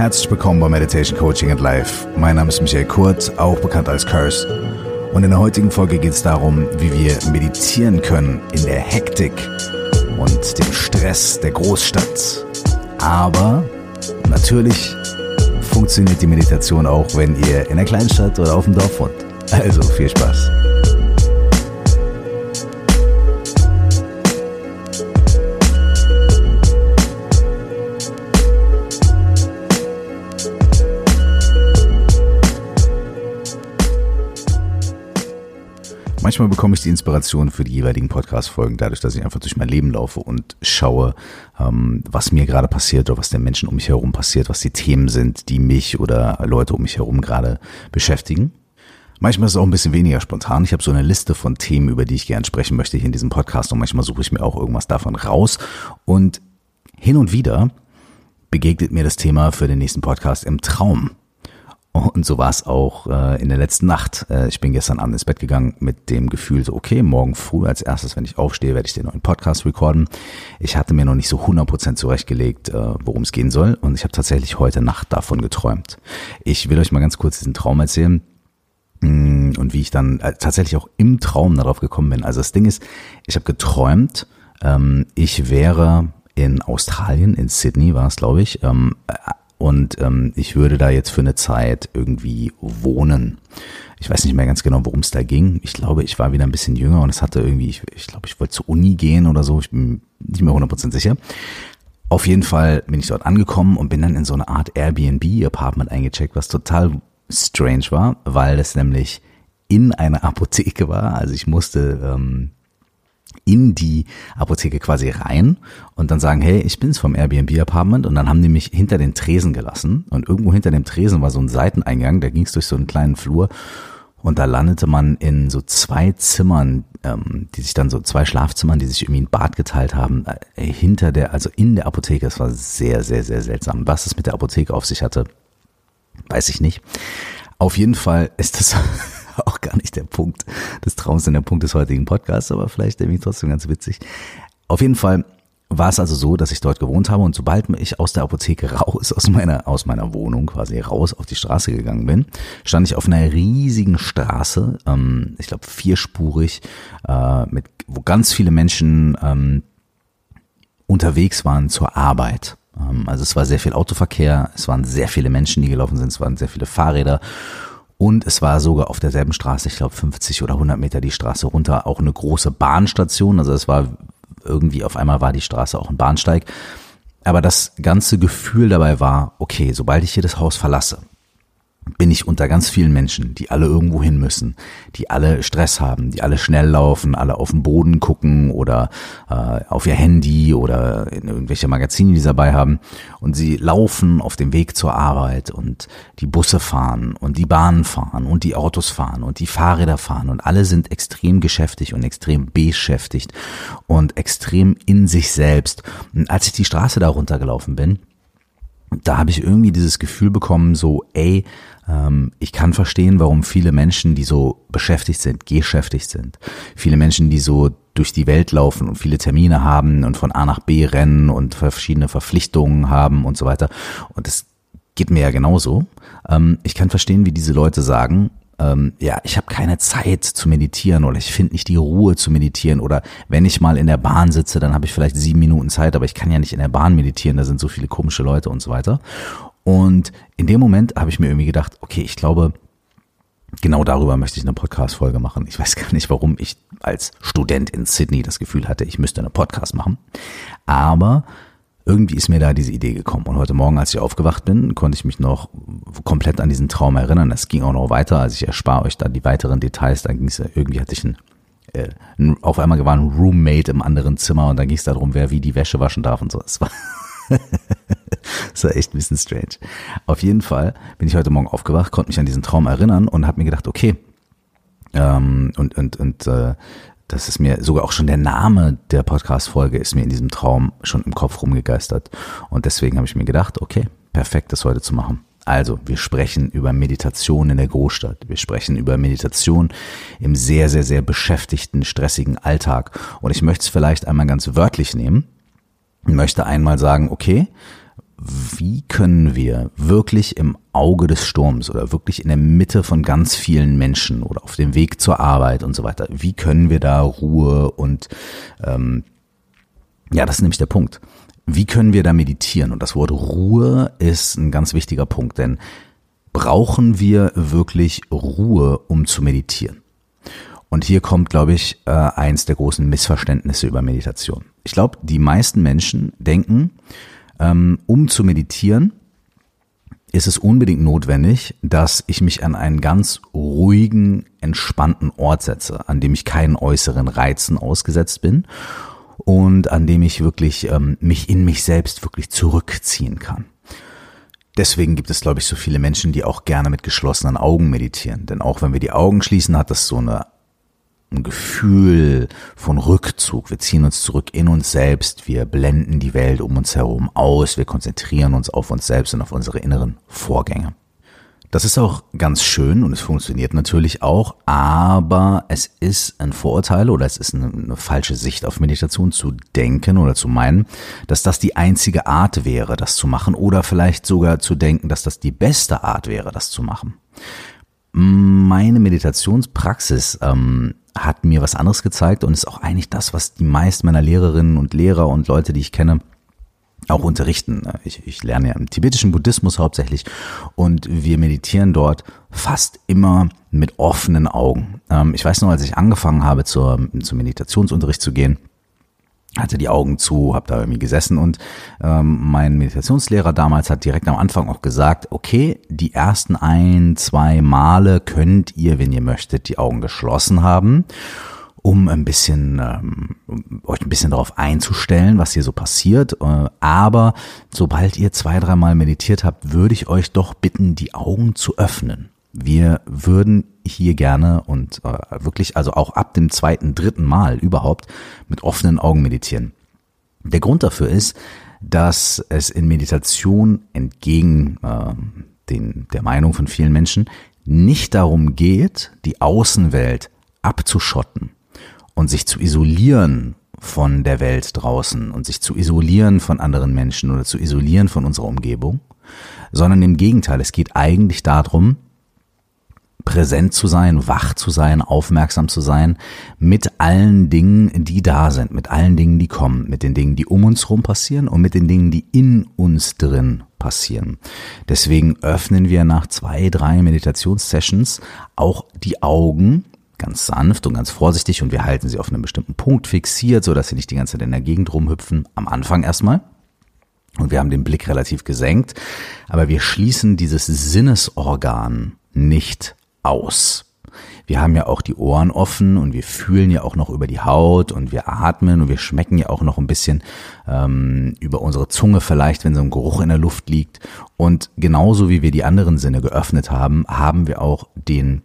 Herzlich willkommen bei Meditation Coaching and Life. Mein Name ist Michael Kurt, auch bekannt als Curse. Und in der heutigen Folge geht es darum, wie wir meditieren können in der Hektik und dem Stress der Großstadt. Aber natürlich funktioniert die Meditation auch, wenn ihr in der Kleinstadt oder auf dem Dorf wohnt. Also viel Spaß. Manchmal bekomme ich die Inspiration für die jeweiligen Podcast-Folgen dadurch, dass ich einfach durch mein Leben laufe und schaue, ähm, was mir gerade passiert oder was den Menschen um mich herum passiert, was die Themen sind, die mich oder Leute um mich herum gerade beschäftigen. Manchmal ist es auch ein bisschen weniger spontan. Ich habe so eine Liste von Themen, über die ich gerne sprechen möchte hier in diesem Podcast und manchmal suche ich mir auch irgendwas davon raus. Und hin und wieder begegnet mir das Thema für den nächsten Podcast im Traum. Und so war es auch äh, in der letzten Nacht. Äh, ich bin gestern Abend ins Bett gegangen mit dem Gefühl, so okay, morgen früh als erstes, wenn ich aufstehe, werde ich den neuen Podcast recorden. Ich hatte mir noch nicht so 100% zurechtgelegt, äh, worum es gehen soll. Und ich habe tatsächlich heute Nacht davon geträumt. Ich will euch mal ganz kurz diesen Traum erzählen mm, und wie ich dann äh, tatsächlich auch im Traum darauf gekommen bin. Also das Ding ist, ich habe geträumt, ähm, ich wäre in Australien, in Sydney war es, glaube ich, ähm, und ähm, ich würde da jetzt für eine Zeit irgendwie wohnen. Ich weiß nicht mehr ganz genau, worum es da ging. Ich glaube, ich war wieder ein bisschen jünger und es hatte irgendwie, ich, ich glaube, ich wollte zur Uni gehen oder so. Ich bin nicht mehr 100% sicher. Auf jeden Fall bin ich dort angekommen und bin dann in so eine Art Airbnb-Apartment eingecheckt, was total strange war, weil es nämlich in einer Apotheke war. Also ich musste ähm, in die Apotheke quasi rein und dann sagen, hey, ich bin's vom Airbnb Apartment und dann haben die mich hinter den Tresen gelassen und irgendwo hinter dem Tresen war so ein Seiteneingang, da ging's durch so einen kleinen Flur und da landete man in so zwei Zimmern, ähm, die sich dann so zwei Schlafzimmern, die sich irgendwie ein Bad geteilt haben, äh, hinter der, also in der Apotheke. Es war sehr, sehr, sehr seltsam. Was es mit der Apotheke auf sich hatte, weiß ich nicht. Auf jeden Fall ist das auch gar nicht der Punkt des Traums und der Punkt des heutigen Podcasts, aber vielleicht irgendwie trotzdem ganz witzig. Auf jeden Fall war es also so, dass ich dort gewohnt habe und sobald ich aus der Apotheke raus, aus meiner, aus meiner Wohnung quasi raus auf die Straße gegangen bin, stand ich auf einer riesigen Straße, ähm, ich glaube vierspurig, äh, mit, wo ganz viele Menschen ähm, unterwegs waren zur Arbeit. Ähm, also es war sehr viel Autoverkehr, es waren sehr viele Menschen, die gelaufen sind, es waren sehr viele Fahrräder und es war sogar auf derselben Straße, ich glaube 50 oder 100 Meter die Straße runter, auch eine große Bahnstation. Also es war irgendwie auf einmal war die Straße auch ein Bahnsteig. Aber das ganze Gefühl dabei war, okay, sobald ich hier das Haus verlasse, bin ich unter ganz vielen Menschen, die alle irgendwo hin müssen, die alle Stress haben, die alle schnell laufen, alle auf den Boden gucken oder äh, auf ihr Handy oder in irgendwelche Magazine, die sie dabei haben. Und sie laufen auf dem Weg zur Arbeit und die Busse fahren und die Bahnen fahren und die Autos fahren und die Fahrräder fahren und alle sind extrem geschäftig und extrem beschäftigt und extrem in sich selbst. Und als ich die Straße da runtergelaufen bin, da habe ich irgendwie dieses Gefühl bekommen, so, ey, ähm, ich kann verstehen, warum viele Menschen, die so beschäftigt sind, geschäftigt sind, viele Menschen, die so durch die Welt laufen und viele Termine haben und von A nach B rennen und verschiedene Verpflichtungen haben und so weiter. Und das geht mir ja genauso. Ähm, ich kann verstehen, wie diese Leute sagen, ähm, ja, ich habe keine Zeit zu meditieren oder ich finde nicht die Ruhe zu meditieren oder wenn ich mal in der Bahn sitze, dann habe ich vielleicht sieben Minuten Zeit, aber ich kann ja nicht in der Bahn meditieren, da sind so viele komische Leute und so weiter. Und in dem Moment habe ich mir irgendwie gedacht, okay, ich glaube, genau darüber möchte ich eine Podcast-Folge machen. Ich weiß gar nicht, warum ich als Student in Sydney das Gefühl hatte, ich müsste eine Podcast machen. Aber irgendwie ist mir da diese Idee gekommen. Und heute Morgen, als ich aufgewacht bin, konnte ich mich noch komplett an diesen Traum erinnern. Es ging auch noch weiter. Also ich erspare euch da die weiteren Details. Dann ging es irgendwie hatte ich ein, äh, auf einmal war ein Roommate im anderen Zimmer und dann ging es darum, wer wie die Wäsche waschen darf und so. Es war, das war echt ein bisschen strange. Auf jeden Fall bin ich heute Morgen aufgewacht, konnte mich an diesen Traum erinnern und habe mir gedacht, okay, ähm, und und und äh, das ist mir sogar auch schon der Name der Podcast-Folge ist mir in diesem Traum schon im Kopf rumgegeistert. Und deswegen habe ich mir gedacht, okay, perfekt, das heute zu machen. Also, wir sprechen über Meditation in der Großstadt. Wir sprechen über Meditation im sehr, sehr, sehr beschäftigten, stressigen Alltag. Und ich möchte es vielleicht einmal ganz wörtlich nehmen. Ich möchte einmal sagen, okay, wie können wir wirklich im Auge des Sturms oder wirklich in der Mitte von ganz vielen Menschen oder auf dem Weg zur Arbeit und so weiter, wie können wir da Ruhe und ähm, ja, das ist nämlich der Punkt. Wie können wir da meditieren? Und das Wort Ruhe ist ein ganz wichtiger Punkt, denn brauchen wir wirklich Ruhe, um zu meditieren? Und hier kommt, glaube ich, äh, eins der großen Missverständnisse über Meditation. Ich glaube, die meisten Menschen denken, um zu meditieren, ist es unbedingt notwendig, dass ich mich an einen ganz ruhigen, entspannten Ort setze, an dem ich keinen äußeren Reizen ausgesetzt bin und an dem ich wirklich ähm, mich in mich selbst wirklich zurückziehen kann. Deswegen gibt es, glaube ich, so viele Menschen, die auch gerne mit geschlossenen Augen meditieren. Denn auch wenn wir die Augen schließen, hat das so eine ein Gefühl von Rückzug. Wir ziehen uns zurück in uns selbst. Wir blenden die Welt um uns herum aus. Wir konzentrieren uns auf uns selbst und auf unsere inneren Vorgänge. Das ist auch ganz schön und es funktioniert natürlich auch, aber es ist ein Vorurteil oder es ist eine, eine, falsche Sicht auf Meditation zu denken oder zu meinen, dass das die einzige Art wäre, das zu machen oder vielleicht sogar zu denken, dass das die beste Art wäre, das zu machen. Meine Meditationspraxis ähm, hat mir was anderes gezeigt und ist auch eigentlich das, was die meisten meiner Lehrerinnen und Lehrer und Leute, die ich kenne, auch unterrichten. Ich, ich lerne ja im tibetischen Buddhismus hauptsächlich und wir meditieren dort fast immer mit offenen Augen. Ähm, ich weiß noch, als ich angefangen habe, zur, zum Meditationsunterricht zu gehen, hatte die Augen zu, habe da irgendwie gesessen und ähm, mein Meditationslehrer damals hat direkt am Anfang auch gesagt, okay, die ersten ein, zwei Male könnt ihr, wenn ihr möchtet, die Augen geschlossen haben, um ein bisschen ähm, euch ein bisschen darauf einzustellen, was hier so passiert. Äh, aber sobald ihr zwei, dreimal meditiert habt, würde ich euch doch bitten, die Augen zu öffnen. Wir würden hier gerne und äh, wirklich also auch ab dem zweiten, dritten Mal überhaupt mit offenen Augen meditieren. Der Grund dafür ist, dass es in Meditation entgegen äh, den, der Meinung von vielen Menschen nicht darum geht, die Außenwelt abzuschotten und sich zu isolieren von der Welt draußen und sich zu isolieren von anderen Menschen oder zu isolieren von unserer Umgebung, sondern im Gegenteil, es geht eigentlich darum, präsent zu sein, wach zu sein, aufmerksam zu sein mit allen Dingen, die da sind, mit allen Dingen, die kommen, mit den Dingen, die um uns herum passieren und mit den Dingen, die in uns drin passieren. Deswegen öffnen wir nach zwei, drei Meditationssessions auch die Augen ganz sanft und ganz vorsichtig und wir halten sie auf einem bestimmten Punkt fixiert, so dass sie nicht die ganze Zeit in der Gegend rumhüpfen. Am Anfang erstmal. Und wir haben den Blick relativ gesenkt, aber wir schließen dieses Sinnesorgan nicht aus. Wir haben ja auch die Ohren offen und wir fühlen ja auch noch über die Haut und wir atmen und wir schmecken ja auch noch ein bisschen ähm, über unsere Zunge vielleicht, wenn so ein Geruch in der Luft liegt. Und genauso wie wir die anderen Sinne geöffnet haben, haben wir auch den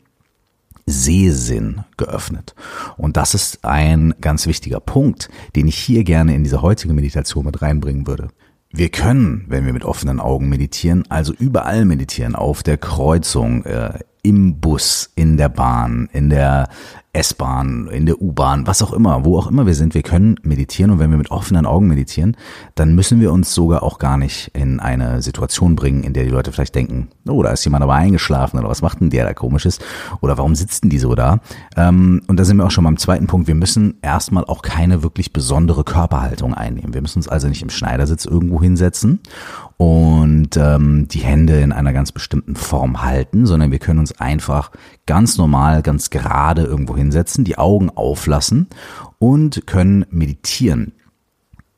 Sehsinn geöffnet. Und das ist ein ganz wichtiger Punkt, den ich hier gerne in diese heutige Meditation mit reinbringen würde. Wir können, wenn wir mit offenen Augen meditieren, also überall meditieren, auf der Kreuzung, äh, im Bus, in der Bahn, in der S-Bahn, in der U-Bahn, was auch immer, wo auch immer wir sind, wir können meditieren und wenn wir mit offenen Augen meditieren, dann müssen wir uns sogar auch gar nicht in eine Situation bringen, in der die Leute vielleicht denken, oh, da ist jemand aber eingeschlafen oder was macht denn der da komisches oder warum sitzen die so da? Ähm, und da sind wir auch schon beim zweiten Punkt, wir müssen erstmal auch keine wirklich besondere Körperhaltung einnehmen. Wir müssen uns also nicht im Schneidersitz irgendwo hinsetzen und ähm, die Hände in einer ganz bestimmten Form halten, sondern wir können uns einfach ganz normal, ganz gerade irgendwo hinsetzen, die Augen auflassen und können meditieren.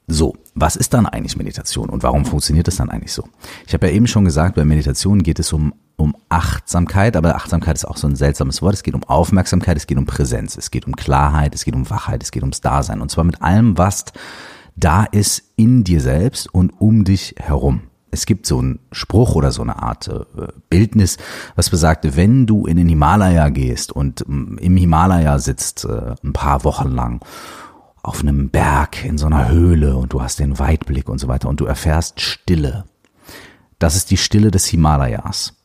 So, was ist dann eigentlich Meditation und warum funktioniert es dann eigentlich so? Ich habe ja eben schon gesagt, bei Meditation geht es um, um Achtsamkeit, aber Achtsamkeit ist auch so ein seltsames Wort. Es geht um Aufmerksamkeit, es geht um Präsenz, es geht um Klarheit, es geht um Wachheit, es geht ums Dasein und zwar mit allem, was da ist in dir selbst und um dich herum. Es gibt so einen Spruch oder so eine Art äh, Bildnis, was besagt, wenn du in den Himalaya gehst und ähm, im Himalaya sitzt äh, ein paar Wochen lang auf einem Berg in so einer Höhle und du hast den Weitblick und so weiter und du erfährst Stille. Das ist die Stille des Himalayas.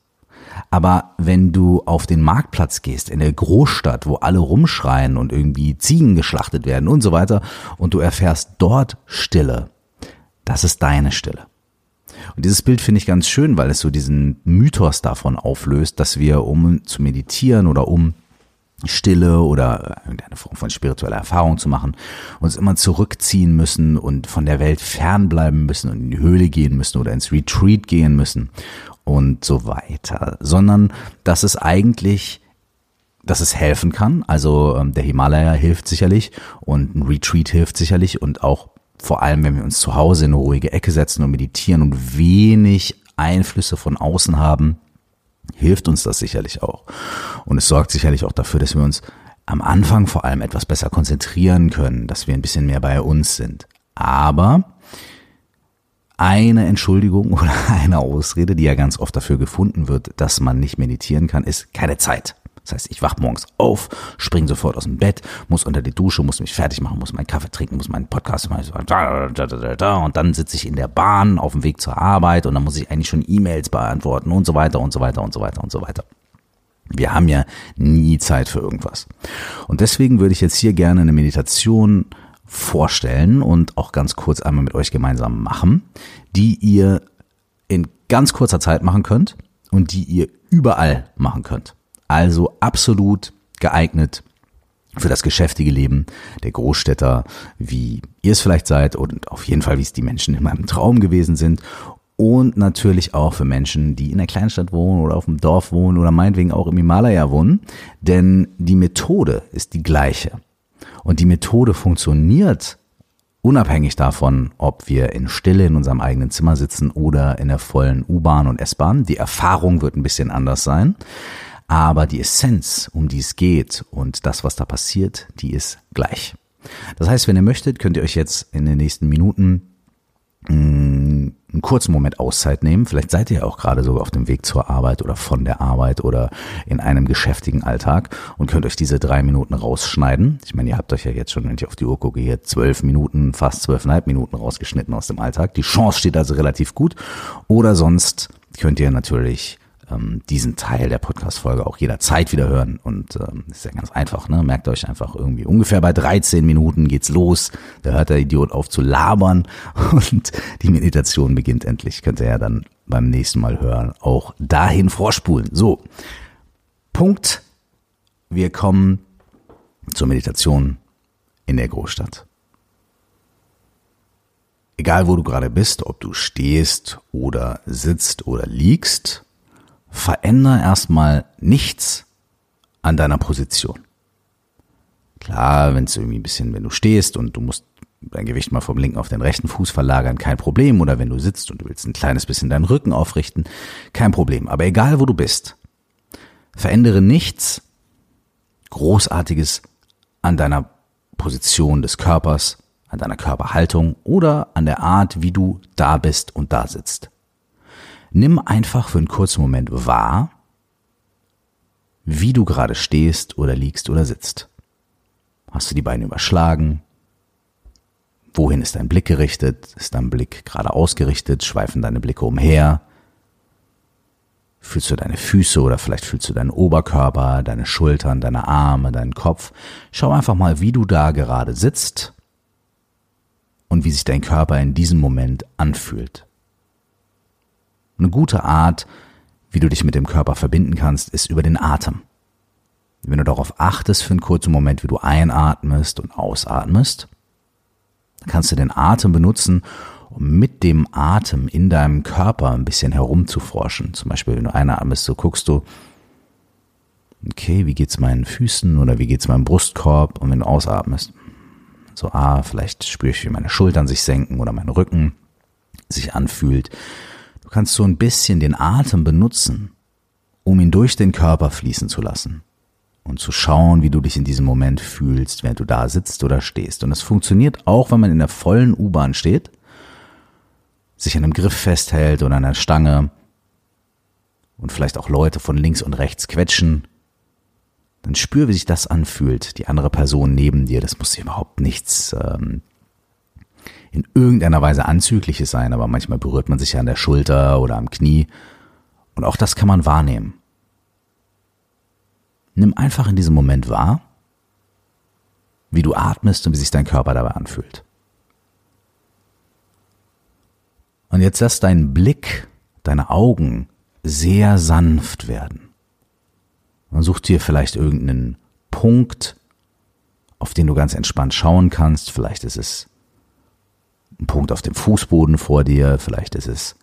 Aber wenn du auf den Marktplatz gehst, in der Großstadt, wo alle rumschreien und irgendwie Ziegen geschlachtet werden und so weiter, und du erfährst dort Stille, das ist deine Stille. Und dieses Bild finde ich ganz schön, weil es so diesen Mythos davon auflöst, dass wir, um zu meditieren oder um Stille oder irgendeine Form von spiritueller Erfahrung zu machen, uns immer zurückziehen müssen und von der Welt fernbleiben müssen und in die Höhle gehen müssen oder ins Retreat gehen müssen und so weiter, sondern dass es eigentlich dass es helfen kann. Also ähm, der Himalaya hilft sicherlich und ein Retreat hilft sicherlich und auch vor allem, wenn wir uns zu Hause in eine ruhige Ecke setzen und meditieren und wenig Einflüsse von außen haben, hilft uns das sicherlich auch. Und es sorgt sicherlich auch dafür, dass wir uns am Anfang vor allem etwas besser konzentrieren können, dass wir ein bisschen mehr bei uns sind. Aber eine Entschuldigung oder eine Ausrede, die ja ganz oft dafür gefunden wird, dass man nicht meditieren kann, ist keine Zeit. Das heißt, ich wach morgens auf, spring sofort aus dem Bett, muss unter die Dusche, muss mich fertig machen, muss meinen Kaffee trinken, muss meinen Podcast machen und dann sitze ich in der Bahn auf dem Weg zur Arbeit und dann muss ich eigentlich schon E-Mails beantworten und so weiter und so weiter und so weiter und so weiter. Wir haben ja nie Zeit für irgendwas. Und deswegen würde ich jetzt hier gerne eine Meditation vorstellen und auch ganz kurz einmal mit euch gemeinsam machen, die ihr in ganz kurzer Zeit machen könnt und die ihr überall machen könnt. Also absolut geeignet für das geschäftige Leben der Großstädter, wie ihr es vielleicht seid und auf jeden Fall, wie es die Menschen in meinem Traum gewesen sind. Und natürlich auch für Menschen, die in der Kleinstadt wohnen oder auf dem Dorf wohnen oder meinetwegen auch im Himalaya wohnen. Denn die Methode ist die gleiche. Und die Methode funktioniert unabhängig davon, ob wir in Stille in unserem eigenen Zimmer sitzen oder in der vollen U-Bahn und S-Bahn. Die Erfahrung wird ein bisschen anders sein. Aber die Essenz, um die es geht und das, was da passiert, die ist gleich. Das heißt, wenn ihr möchtet, könnt ihr euch jetzt in den nächsten Minuten einen kurzen Moment Auszeit nehmen. Vielleicht seid ihr auch gerade sogar auf dem Weg zur Arbeit oder von der Arbeit oder in einem geschäftigen Alltag und könnt euch diese drei Minuten rausschneiden. Ich meine, ihr habt euch ja jetzt schon, wenn ich auf die Uhr gucke, hier zwölf Minuten, fast zwölfeinhalb Minuten rausgeschnitten aus dem Alltag. Die Chance steht also relativ gut. Oder sonst könnt ihr natürlich ähm, diesen Teil der Podcast-Folge auch jederzeit wieder hören. Und ähm, ist ja ganz einfach, ne? Merkt euch einfach irgendwie ungefähr bei 13 Minuten geht's los. Da hört der Idiot auf zu labern und die Meditation beginnt endlich. Könnt ihr ja dann beim nächsten Mal hören. Auch dahin vorspulen. So. Punkt. Wir kommen zur Meditation in der Großstadt. Egal wo du gerade bist, ob du stehst oder sitzt oder liegst, veränder erstmal nichts an deiner Position. Klar, wenn es irgendwie ein bisschen, wenn du stehst und du musst dein Gewicht mal vom linken auf den rechten Fuß verlagern, kein Problem. Oder wenn du sitzt und du willst ein kleines bisschen deinen Rücken aufrichten, kein Problem. Aber egal wo du bist, verändere nichts Großartiges an deiner Position des Körpers, an deiner Körperhaltung oder an der Art, wie du da bist und da sitzt. Nimm einfach für einen kurzen Moment wahr, wie du gerade stehst oder liegst oder sitzt. Hast du die Beine überschlagen? Wohin ist dein Blick gerichtet? Ist dein Blick gerade ausgerichtet? Schweifen deine Blicke umher? Fühlst du deine Füße oder vielleicht fühlst du deinen Oberkörper, deine Schultern, deine Arme, deinen Kopf? Schau einfach mal, wie du da gerade sitzt und wie sich dein Körper in diesem Moment anfühlt. Eine gute Art, wie du dich mit dem Körper verbinden kannst, ist über den Atem. Wenn du darauf achtest für einen kurzen Moment, wie du einatmest und ausatmest, dann kannst du den Atem benutzen, um mit dem Atem in deinem Körper ein bisschen herumzuforschen. Zum Beispiel, wenn du einatmest, so guckst du, okay, wie geht's meinen Füßen oder wie geht's meinem Brustkorb? Und wenn du ausatmest, so, ah, vielleicht spüre ich, wie meine Schultern sich senken oder mein Rücken sich anfühlt kannst so ein bisschen den Atem benutzen, um ihn durch den Körper fließen zu lassen und zu schauen, wie du dich in diesem Moment fühlst, während du da sitzt oder stehst. Und es funktioniert auch, wenn man in der vollen U-Bahn steht, sich an einem Griff festhält oder an einer Stange und vielleicht auch Leute von links und rechts quetschen. Dann spür, wie sich das anfühlt, die andere Person neben dir. Das muss überhaupt nichts ähm, in irgendeiner Weise anzügliches sein, aber manchmal berührt man sich ja an der Schulter oder am Knie. Und auch das kann man wahrnehmen. Nimm einfach in diesem Moment wahr, wie du atmest und wie sich dein Körper dabei anfühlt. Und jetzt lass deinen Blick, deine Augen sehr sanft werden. Und such dir vielleicht irgendeinen Punkt, auf den du ganz entspannt schauen kannst. Vielleicht ist es ein Punkt auf dem Fußboden vor dir, vielleicht ist es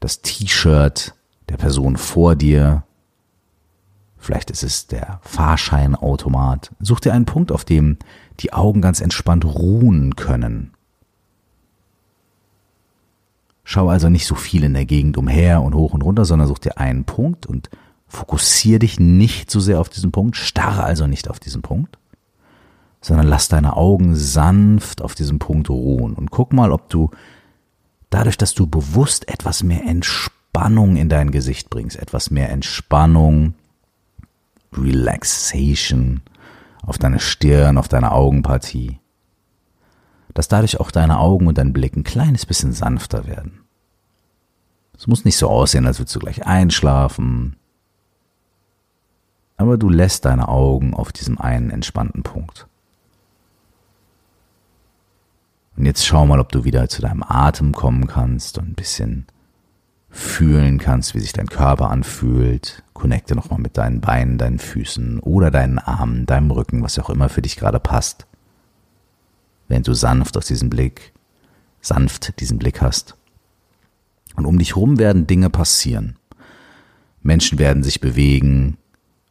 das T-Shirt der Person vor dir, vielleicht ist es der Fahrscheinautomat. Such dir einen Punkt, auf dem die Augen ganz entspannt ruhen können. Schau also nicht so viel in der Gegend umher und hoch und runter, sondern such dir einen Punkt und fokussiere dich nicht so sehr auf diesen Punkt, starre also nicht auf diesen Punkt, sondern lass deine Augen sanft auf diesem Punkt ruhen und guck mal, ob du dadurch, dass du bewusst etwas mehr Entspannung in dein Gesicht bringst, etwas mehr Entspannung, Relaxation auf deine Stirn, auf deine Augenpartie, dass dadurch auch deine Augen und dein Blick ein kleines bisschen sanfter werden. Es muss nicht so aussehen, als würdest du gleich einschlafen, aber du lässt deine Augen auf diesem einen entspannten Punkt. Und jetzt schau mal, ob du wieder zu deinem Atem kommen kannst und ein bisschen fühlen kannst, wie sich dein Körper anfühlt. Connecte nochmal mit deinen Beinen, deinen Füßen oder deinen Armen, deinem Rücken, was auch immer für dich gerade passt während du sanft aus diesem Blick, sanft diesen Blick hast. Und um dich herum werden Dinge passieren. Menschen werden sich bewegen,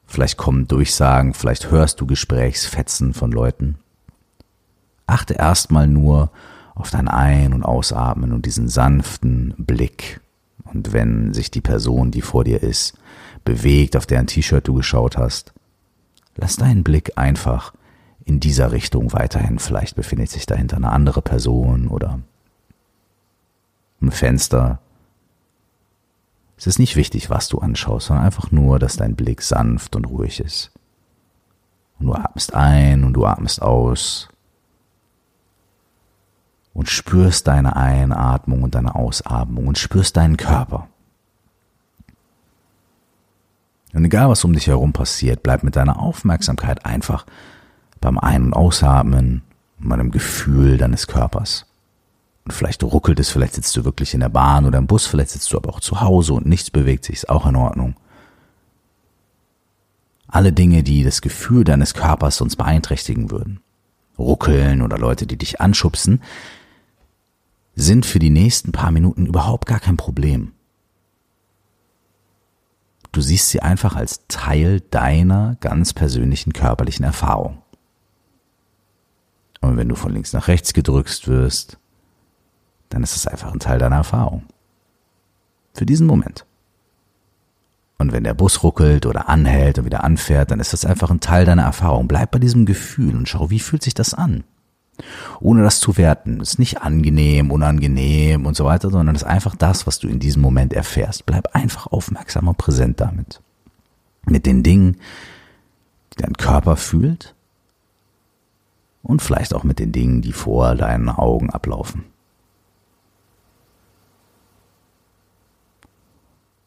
vielleicht kommen Durchsagen, vielleicht hörst du Gesprächsfetzen von Leuten. Achte erstmal nur auf dein Ein- und Ausatmen und diesen sanften Blick. Und wenn sich die Person, die vor dir ist, bewegt, auf deren T-Shirt du geschaut hast, lass deinen Blick einfach in dieser Richtung weiterhin. Vielleicht befindet sich dahinter eine andere Person oder ein Fenster. Es ist nicht wichtig, was du anschaust, sondern einfach nur, dass dein Blick sanft und ruhig ist. Und du atmest ein und du atmest aus und spürst deine Einatmung und deine Ausatmung und spürst deinen Körper. Und egal, was um dich herum passiert, bleib mit deiner Aufmerksamkeit einfach beim Ein- und Ausatmen und bei dem Gefühl deines Körpers. Und vielleicht ruckelt es, vielleicht sitzt du wirklich in der Bahn oder im Bus, vielleicht sitzt du aber auch zu Hause und nichts bewegt sich, ist auch in Ordnung. Alle Dinge, die das Gefühl deines Körpers sonst beeinträchtigen würden, ruckeln oder Leute, die dich anschubsen, sind für die nächsten paar Minuten überhaupt gar kein Problem. Du siehst sie einfach als Teil deiner ganz persönlichen körperlichen Erfahrung. Und wenn du von links nach rechts gedrückt wirst, dann ist das einfach ein Teil deiner Erfahrung. Für diesen Moment. Und wenn der Bus ruckelt oder anhält und wieder anfährt, dann ist das einfach ein Teil deiner Erfahrung. Bleib bei diesem Gefühl und schau, wie fühlt sich das an? Ohne das zu werten. Ist nicht angenehm, unangenehm und so weiter, sondern ist einfach das, was du in diesem Moment erfährst. Bleib einfach aufmerksam und präsent damit. Mit den Dingen, die dein Körper fühlt und vielleicht auch mit den Dingen, die vor deinen Augen ablaufen.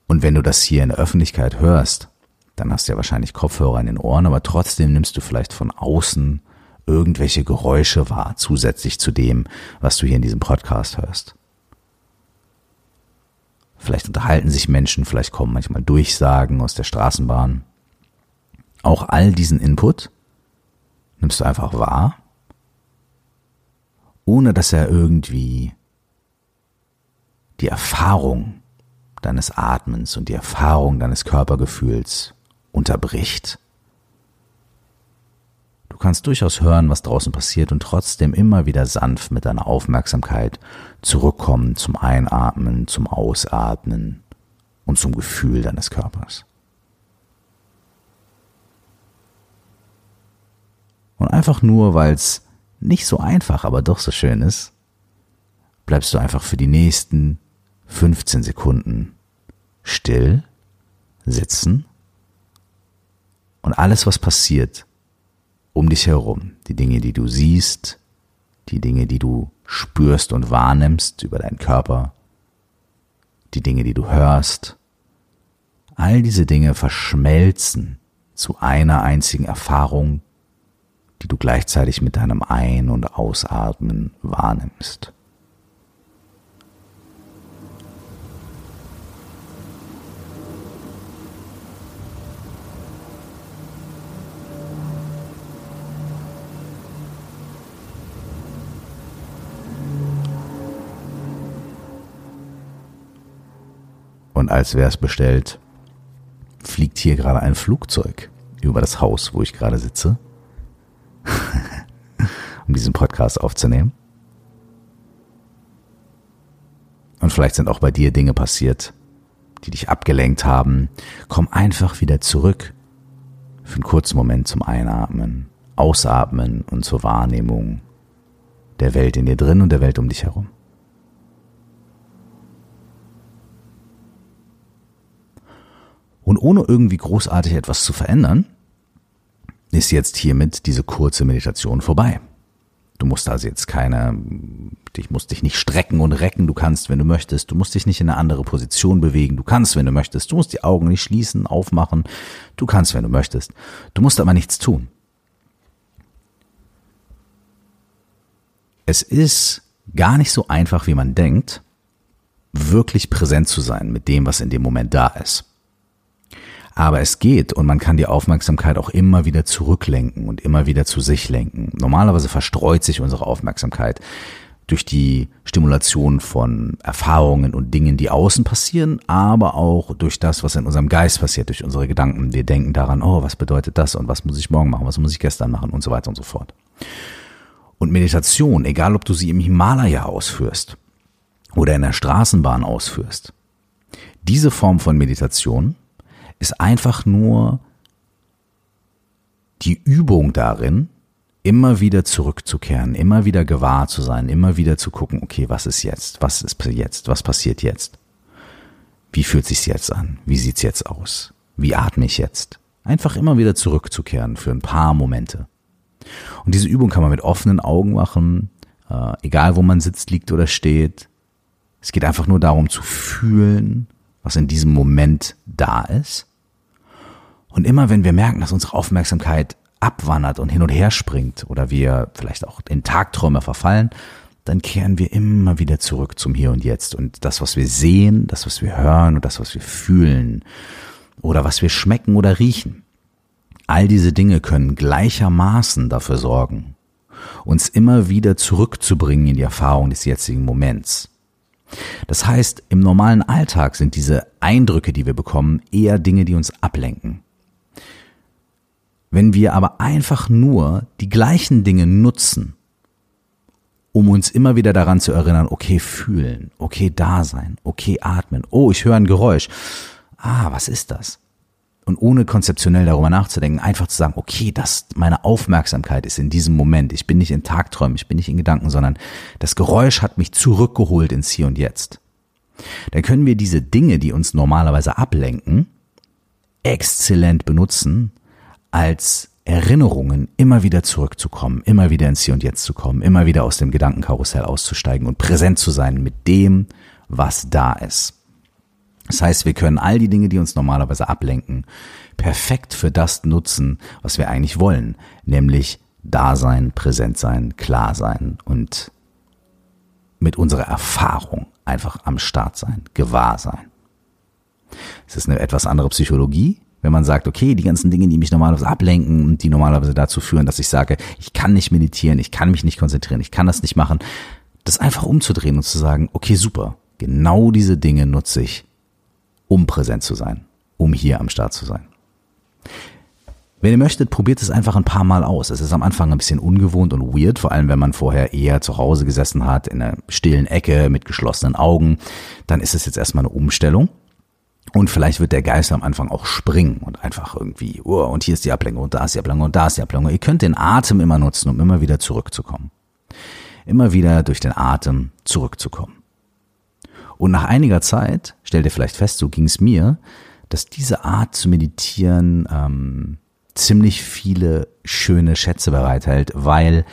Und wenn du das hier in der Öffentlichkeit hörst, dann hast du ja wahrscheinlich Kopfhörer in den Ohren, aber trotzdem nimmst du vielleicht von außen irgendwelche Geräusche wahr, zusätzlich zu dem, was du hier in diesem Podcast hörst. Vielleicht unterhalten sich Menschen, vielleicht kommen manchmal Durchsagen aus der Straßenbahn. Auch all diesen Input nimmst du einfach wahr ohne dass er irgendwie die Erfahrung deines Atmens und die Erfahrung deines Körpergefühls unterbricht. Du kannst durchaus hören, was draußen passiert und trotzdem immer wieder sanft mit deiner Aufmerksamkeit zurückkommen zum Einatmen, zum Ausatmen und zum Gefühl deines Körpers. Und einfach nur, weil es nicht so einfach, aber doch so schön ist, bleibst du einfach für die nächsten 15 Sekunden still, sitzen und alles, was passiert um dich herum, die Dinge, die du siehst, die Dinge, die du spürst und wahrnimmst über deinen Körper, die Dinge, die du hörst, all diese Dinge verschmelzen zu einer einzigen Erfahrung, die du gleichzeitig mit deinem Ein- und Ausatmen wahrnimmst. Und als wäre es bestellt, fliegt hier gerade ein Flugzeug über das Haus, wo ich gerade sitze, um diesen Podcast aufzunehmen. Und vielleicht sind auch bei dir Dinge passiert, die dich abgelenkt haben. Komm einfach wieder zurück für einen kurzen Moment zum Einatmen, Ausatmen und zur Wahrnehmung der Welt in dir drin und der Welt um dich herum. Und ohne irgendwie großartig etwas zu verändern, ist jetzt hiermit diese kurze Meditation vorbei. Du musst also jetzt keine, dich musst dich nicht strecken und recken, du kannst, wenn du möchtest, du musst dich nicht in eine andere Position bewegen, du kannst, wenn du möchtest, du musst die Augen nicht schließen, aufmachen, du kannst, wenn du möchtest, du musst aber nichts tun. Es ist gar nicht so einfach, wie man denkt, wirklich präsent zu sein mit dem, was in dem Moment da ist. Aber es geht und man kann die Aufmerksamkeit auch immer wieder zurücklenken und immer wieder zu sich lenken. Normalerweise verstreut sich unsere Aufmerksamkeit durch die Stimulation von Erfahrungen und Dingen, die außen passieren, aber auch durch das, was in unserem Geist passiert, durch unsere Gedanken. Wir denken daran, oh, was bedeutet das und was muss ich morgen machen, was muss ich gestern machen und so weiter und so fort. Und Meditation, egal ob du sie im Himalaya ausführst oder in der Straßenbahn ausführst, diese Form von Meditation ist einfach nur die Übung darin, immer wieder zurückzukehren, immer wieder gewahr zu sein, immer wieder zu gucken, okay, was ist jetzt? Was ist jetzt? Was passiert jetzt? Wie fühlt sich's jetzt an? Wie sieht's jetzt aus? Wie atme ich jetzt? Einfach immer wieder zurückzukehren für ein paar Momente. Und diese Übung kann man mit offenen Augen machen, äh, egal wo man sitzt, liegt oder steht. Es geht einfach nur darum zu fühlen, was in diesem Moment da ist und immer wenn wir merken, dass unsere Aufmerksamkeit abwandert und hin und her springt oder wir vielleicht auch in Tagträume verfallen, dann kehren wir immer wieder zurück zum Hier und Jetzt. Und das, was wir sehen, das, was wir hören und das, was wir fühlen oder was wir schmecken oder riechen, all diese Dinge können gleichermaßen dafür sorgen, uns immer wieder zurückzubringen in die Erfahrung des jetzigen Moments. Das heißt, im normalen Alltag sind diese Eindrücke, die wir bekommen, eher Dinge, die uns ablenken. Wenn wir aber einfach nur die gleichen Dinge nutzen, um uns immer wieder daran zu erinnern, okay, fühlen, okay, da sein, okay, atmen, oh, ich höre ein Geräusch. Ah, was ist das? Und ohne konzeptionell darüber nachzudenken, einfach zu sagen, okay, das, meine Aufmerksamkeit ist in diesem Moment. Ich bin nicht in Tagträumen, ich bin nicht in Gedanken, sondern das Geräusch hat mich zurückgeholt ins Hier und Jetzt. Dann können wir diese Dinge, die uns normalerweise ablenken, exzellent benutzen, als Erinnerungen immer wieder zurückzukommen, immer wieder ins Hier und Jetzt zu kommen, immer wieder aus dem Gedankenkarussell auszusteigen und präsent zu sein mit dem, was da ist. Das heißt, wir können all die Dinge, die uns normalerweise ablenken, perfekt für das nutzen, was wir eigentlich wollen, nämlich da sein, präsent sein, klar sein und mit unserer Erfahrung einfach am Start sein, gewahr sein. Es ist eine etwas andere Psychologie, wenn man sagt, okay, die ganzen Dinge, die mich normalerweise ablenken und die normalerweise dazu führen, dass ich sage, ich kann nicht meditieren, ich kann mich nicht konzentrieren, ich kann das nicht machen, das einfach umzudrehen und zu sagen, okay, super, genau diese Dinge nutze ich, um präsent zu sein, um hier am Start zu sein. Wenn ihr möchtet, probiert es einfach ein paar Mal aus. Es ist am Anfang ein bisschen ungewohnt und weird, vor allem wenn man vorher eher zu Hause gesessen hat, in einer stillen Ecke mit geschlossenen Augen. Dann ist es jetzt erstmal eine Umstellung. Und vielleicht wird der Geist am Anfang auch springen und einfach irgendwie, oh, und hier ist die Ablenkung und da ist die Ablenkung und da ist die Ablenkung. Ihr könnt den Atem immer nutzen, um immer wieder zurückzukommen. Immer wieder durch den Atem zurückzukommen. Und nach einiger Zeit, stellt ihr vielleicht fest, so ging es mir, dass diese Art zu meditieren ähm, ziemlich viele schöne Schätze bereithält, weil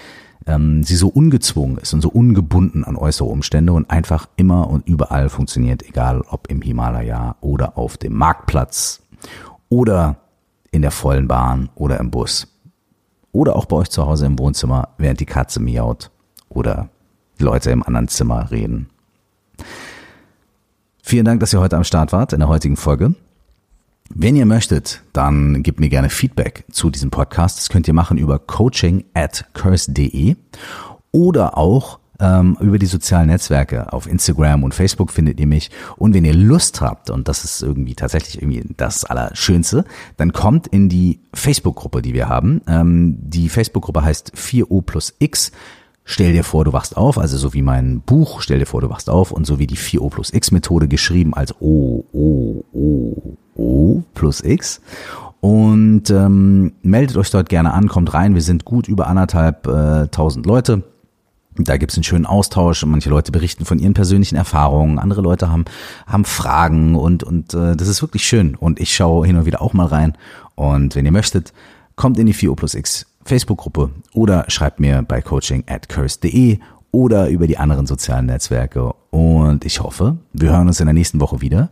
ähm, sie so ungezwungen ist und so ungebunden an äußere Umstände und einfach immer und überall funktioniert, egal ob im Himalaya oder auf dem Marktplatz oder in der vollen Bahn oder im Bus oder auch bei euch zu Hause im Wohnzimmer, während die Katze miaut oder Leute im anderen Zimmer reden. Vielen Dank, dass ihr heute am Start wart in der heutigen Folge. Wenn ihr möchtet, dann gebt mir gerne Feedback zu diesem Podcast. Das könnt ihr machen über coaching at curse.de oder auch ähm, über die sozialen Netzwerke. Auf Instagram und Facebook findet ihr mich. Und wenn ihr Lust habt, und das ist irgendwie tatsächlich irgendwie das Allerschönste, dann kommt in die Facebook-Gruppe, die wir haben. Ähm, die Facebook-Gruppe heißt 4O plus X. Stell dir vor, du wachst auf, also so wie mein Buch, stell dir vor, du wachst auf und so wie die 4O plus X Methode geschrieben als O, O, O, O plus X. Und ähm, meldet euch dort gerne an, kommt rein. Wir sind gut über anderthalb äh, tausend Leute. Da gibt's einen schönen Austausch. Manche Leute berichten von ihren persönlichen Erfahrungen, andere Leute haben, haben Fragen und, und äh, das ist wirklich schön. Und ich schaue hin und wieder auch mal rein. Und wenn ihr möchtet, kommt in die 4O plus X Facebook-Gruppe oder schreibt mir bei coaching at curse.de oder über die anderen sozialen Netzwerke. Und ich hoffe, wir hören uns in der nächsten Woche wieder.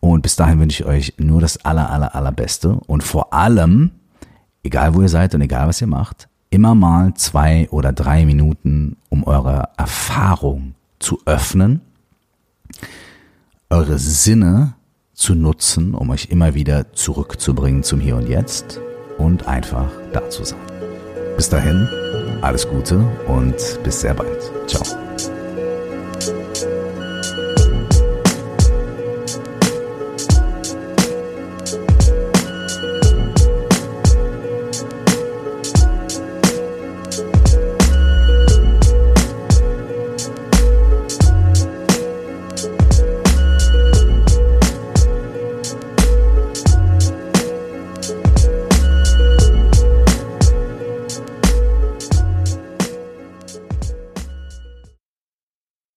Und bis dahin wünsche ich euch nur das aller, aller, allerbeste. Und vor allem, egal wo ihr seid und egal was ihr macht, immer mal zwei oder drei Minuten, um eure Erfahrung zu öffnen, eure Sinne zu nutzen, um euch immer wieder zurückzubringen zum Hier und Jetzt und einfach da zu sein. Bis dahin, alles Gute und bis sehr bald. Ciao.